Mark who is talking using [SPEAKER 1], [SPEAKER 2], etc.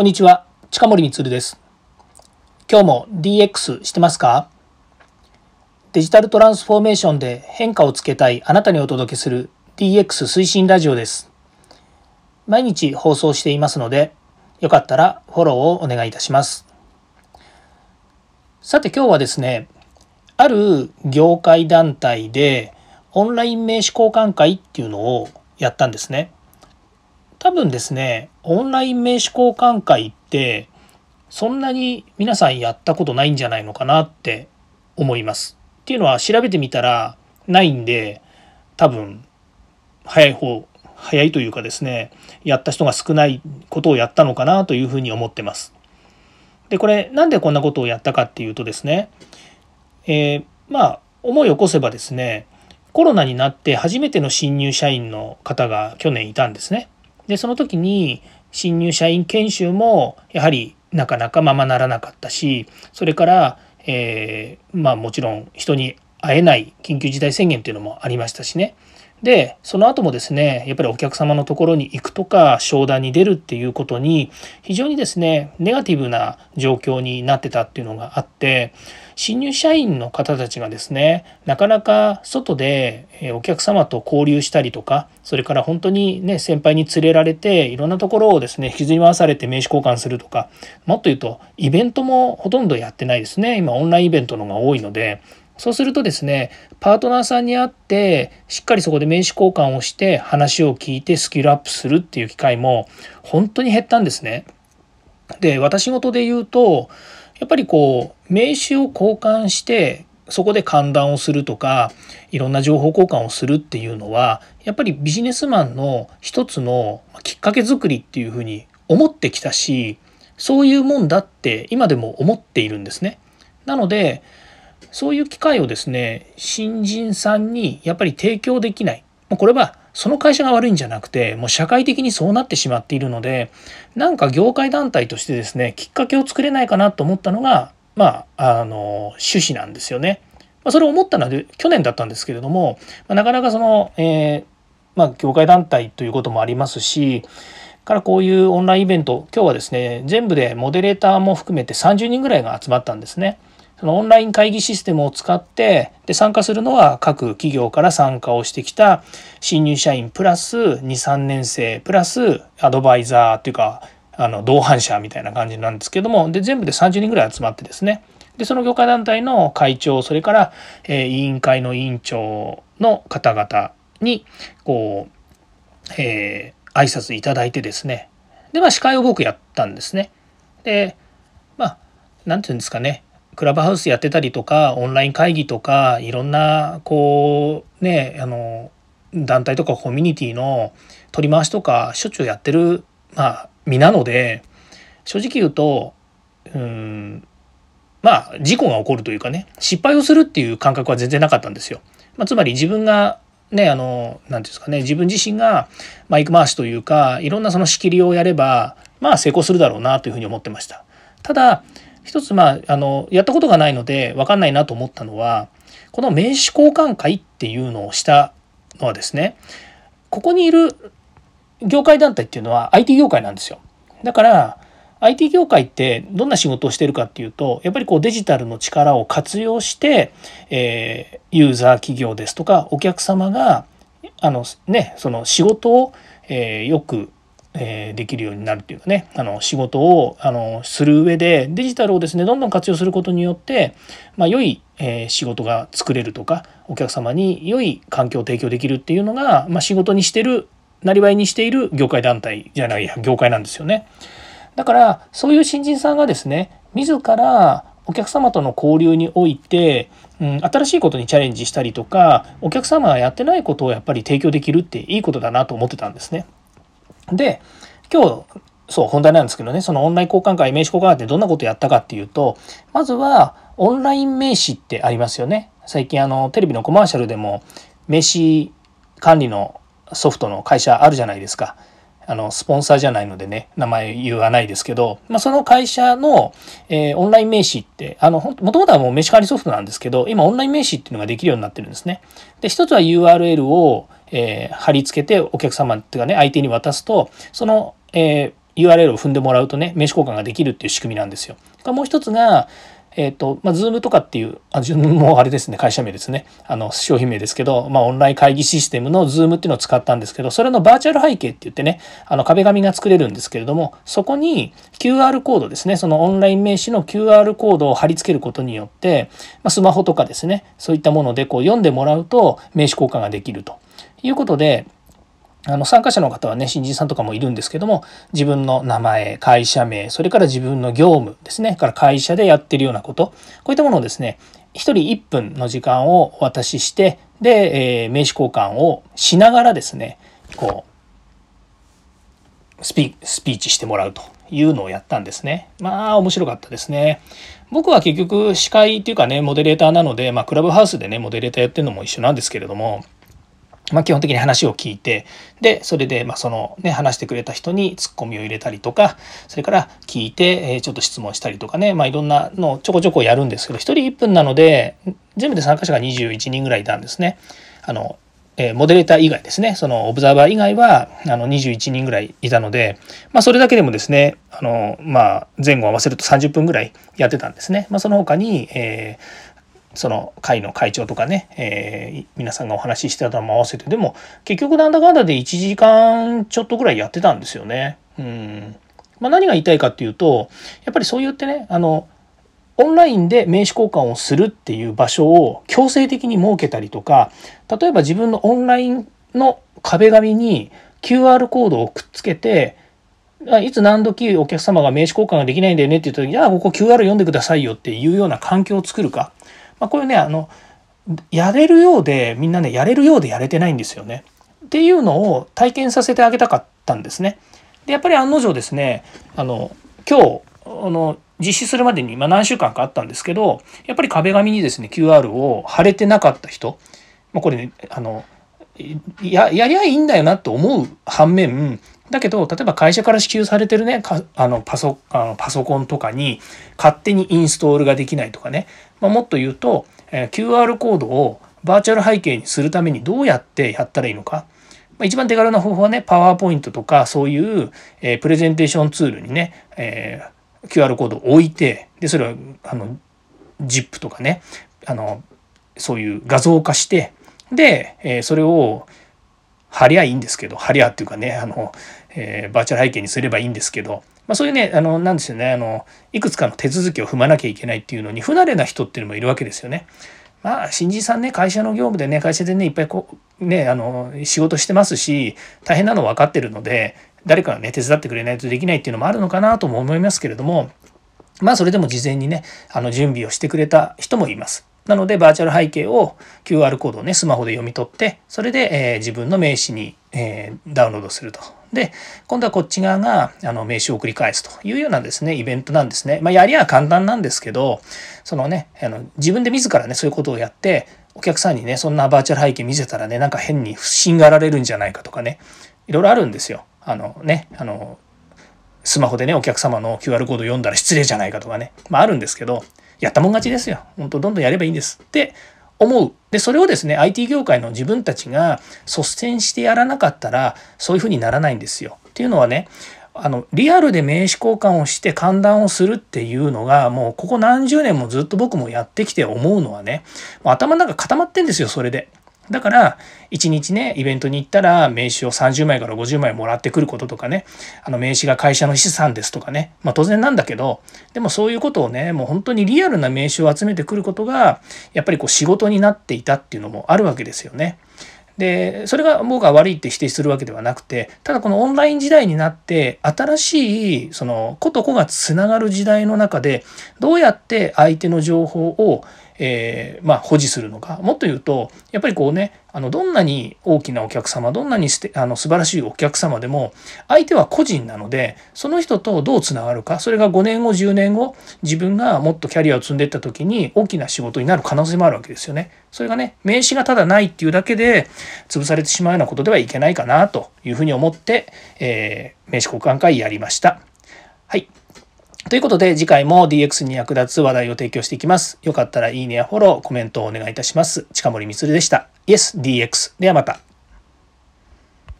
[SPEAKER 1] こんにちは、近森光です。今日も DX してますか？デジタルトランスフォーメーションで変化をつけたいあなたにお届けする DX 推進ラジオです。毎日放送していますので、よかったらフォローをお願いいたします。さて今日はですね、ある業界団体でオンライン名刺交換会っていうのをやったんですね。多分ですね、オンライン名刺交換会って、そんなに皆さんやったことないんじゃないのかなって思います。っていうのは調べてみたらないんで、多分早い方、早いというかですね、やった人が少ないことをやったのかなというふうに思ってます。で、これなんでこんなことをやったかっていうとですね、えー、まあ思い起こせばですね、コロナになって初めての新入社員の方が去年いたんですね。でその時に新入社員研修もやはりなかなかままならなかったしそれから、えー、まあもちろん人に会えない緊急事態宣言っていうのもありましたしね。でその後もですねやっぱりお客様のところに行くとか商談に出るっていうことに非常にですねネガティブな状況になってたっていうのがあって新入社員の方たちがですねなかなか外でお客様と交流したりとかそれから本当にね先輩に連れられていろんなところをですね引きずり回されて名刺交換するとかもっと言うとイベントもほとんどやってないですね今オンラインイベントのが多いのでそうするとですね、パートナーさんに会って、しっかりそこで名刺交換をして、話を聞いてスキルアップするっていう機会も、本当に減ったんですね。で、私事で言うと、やっぱりこう、名刺を交換して、そこで歓談をするとか、いろんな情報交換をするっていうのは、やっぱりビジネスマンの一つのきっかけ作りっていうふうに思ってきたし、そういうもんだって今でも思っているんですね。なので、そういう機会をですね新人さんにやっぱり提供できないこれはその会社が悪いんじゃなくてもう社会的にそうなってしまっているのでなんか業界団体としてですねきっかけを作れないかなと思ったのがまああの趣旨なんですよね。ま、それを思ったのは去年だったんですけれども、ま、なかなかその、えー、まあ、業界団体ということもありますしからこういうオンラインイベント今日はですね全部でモデレーターも含めて30人ぐらいが集まったんですね。そのオンライン会議システムを使ってで参加するのは各企業から参加をしてきた新入社員プラス23年生プラスアドバイザーっていうかあの同伴者みたいな感じなんですけどもで全部で30人ぐらい集まってですね。でその業界団体の会長それから、えー、委員会の委員長の方々にこう、えー、挨拶いただいてですね。でまあ司会を僕やったんですね。でまあ何て言うんですかね。クラブハウスやってたりとかオンライン会議とかいろんなこうねあの団体とかコミュニティの取り回しとかしょっちゅうやってるまあ身なので正直言うとうんまあ事故が起こるというかね失敗をするっていう感覚は全然なかったんですよ。まあ、つまり自分がねあの何て言うんですかね自分自身がマイク回しというかいろんなその仕切りをやればまあ成功するだろうなというふうに思ってました。ただ一つまああのやったことがないので分かんないなと思ったのはこの名刺交換会っていうのをしたのはですねここにいる業界団体っていうのは IT 業界なんですよ。だから IT 業界ってどんな仕事をしてるかっていうとやっぱりこうデジタルの力を活用して、えー、ユーザー企業ですとかお客様があのねその仕事を、えー、よくえできるようになるっていうかねあの仕事をあのする上でデジタルをですねどんどん活用することによって、まあ、良い、え仕事が作れるとかお客様に良い環境を提供できるっていうのが、まあ、仕事にしてるなりわいにしている業界団体じゃない業界なんですよね。だからそういう新人さんがですね自らお客様との交流において、うん、新しいことにチャレンジしたりとかお客様がやってないことをやっぱり提供できるっていいことだなと思ってたんですね。で今日そう本題なんですけどね。そのオンライン交換会名刺交換会ってどんなことやったかっていうとまずはオンライン名刺ってありますよね。最近あのテレビのコマーシャルでも名刺管理のソフトの会社あるじゃないですか。あのスポンサーじゃないのでね名前言わないですけど、まあ、その会社の、えー、オンライン名刺ってあのもともとはもう名刺管理ソフトなんですけど今オンライン名刺っていうのができるようになってるんですね。で一つは URL をえー、貼り付けてお客様っていうかね相手に渡すとその、えー、URL を踏んでもらうとね名刺交換ができるっていう仕組みなんですよ。もう一つがえっ、ー、と、まあ、Zoom とかっていう、あ、Zoom もあれですね、会社名ですね。あの、商品名ですけど、まあ、オンライン会議システムの Zoom っていうのを使ったんですけど、それのバーチャル背景って言ってね、あの、壁紙が作れるんですけれども、そこに QR コードですね、そのオンライン名刺の QR コードを貼り付けることによって、まあ、スマホとかですね、そういったものでこう読んでもらうと名刺交換ができるということで、あの参加者の方はね新人さんとかもいるんですけども自分の名前会社名それから自分の業務ですねから会社でやってるようなことこういったものをですね1人1分の時間をお渡ししてで、えー、名刺交換をしながらですねこうスピーチしてもらうというのをやったんですね。まあ面白かったですね。僕は結局司会っていうかねモデレーターなので、まあ、クラブハウスでねモデレーターやってるのも一緒なんですけれどもまあ、基本的に話を聞いてでそれでまあそのね話してくれた人にツッコミを入れたりとかそれから聞いてえちょっと質問したりとかねまあいろんなのをちょこちょこやるんですけど1人1分なので全部で参加者が21人ぐらいいたんですね。あのえモデレーター以外ですねそのオブザーバー以外はあの21人ぐらいいたので、まあ、それだけでもですねあの、まあ、前後合わせると30分ぐらいやってたんですね。まあ、その他に、えーその会の会長とかね、えー、皆さんがお話ししてたのも合わせてでも結局なんだかんだで1時間ちょっとぐらいやってたんですよね。うんまあ、何が言いたいかっていうとやっぱりそう言ってねあのオンラインで名刺交換をするっていう場所を強制的に設けたりとか例えば自分のオンラインの壁紙に QR コードをくっつけていつ何時お客様が名刺交換ができないんだよねって言った時に、じゃあここ QR 読んでくださいよっていうような環境を作るか。まあ、これねあのやれるようでみんなねやれるようでやれてないんですよね。っていうのを体験させてあげたかったんですね。でやっぱり案の定ですねあの今日あの実施するまでに、まあ、何週間かあったんですけどやっぱり壁紙にですね QR を貼れてなかった人、まあ、これねあのややりゃいいんだよなと思う反面だけど例えば会社から支給されてるねあのパソあのパソコンとかに勝手にインストールができないとかね、まあ、もっと言うと、えー、QR コードをバーチャル背景にするためにどうやってやったらいいのか、まあ、一番手軽な方法はねパワーポイントとかそういう、えー、プレゼンテーションツールにね、えー、QR コードを置いてでそれはあの ZIP とかねあのそういう画像化してで、えー、それを貼りゃいいんですけど貼りゃっていうかねあの、えー、バーチャル背景にすればいいんですけど、まあ、そういうねあのなんですよねあのいくつかの手続きを踏まなきゃいけないっていうのに不慣れな人っていうのもいるわけですよね。まあ新人さんね会社の業務でね会社でねいっぱいこうねあの仕事してますし大変なの分かってるので誰かがね手伝ってくれないとできないっていうのもあるのかなとも思いますけれどもまあそれでも事前にねあの準備をしてくれた人もいます。なのでバーチャル背景を QR コードをねスマホで読み取ってそれで、えー、自分の名刺に、えー、ダウンロードすると。で今度はこっち側があの名刺を送り返すというようなですねイベントなんですね。まあ、やりは簡単なんですけどそのねあの自分で自らねそういうことをやってお客さんにねそんなバーチャル背景見せたらねなんか変に不審がられるんじゃないかとかねいろいろあるんですよ。あのねあのスマホでねお客様の QR コード読んだら失礼じゃないかとかねまああるんですけどやったもん勝ちですよ。本当どんどんやればいいんですって思う。で、それをですね、IT 業界の自分たちが率先してやらなかったら、そういうふうにならないんですよ。っていうのはね、あのリアルで名刺交換をして歓談をするっていうのがもうここ何十年もずっと僕もやってきて思うのはねもう頭の中固まってんですよそれで。だから1日ねイベントに行ったら名刺を30枚から50枚もらってくることとかねあの名刺が会社の資産ですとかねまあ当然なんだけどでもそういうことをねもう本当にリアルな名刺を集めてくることがやっぱりこう仕事になっていたっていうのもあるわけですよね。でそれが僕は悪いって否定するわけではなくてただこのオンライン時代になって新しいその子と子がつながる時代の中でどうやって相手の情報をえー、まあ、保持するのかもっと言うとやっぱりこうねあのどんなに大きなお客様どんなにすてあの素晴らしいお客様でも相手は個人なのでその人とどうつながるかそれが5年後10年後自分がもっとキャリアを積んでいった時に大きな仕事になる可能性もあるわけですよね。それがね名刺がただないっていうだけで潰されてしまうようなことではいけないかなというふうに思って、えー、名刺交換会やりました。はいということで次回も DX に役立つ話題を提供していきます。よかったらいいねやフォロー、コメントをお願いいたします。近森光でした。YesDX。ではまた。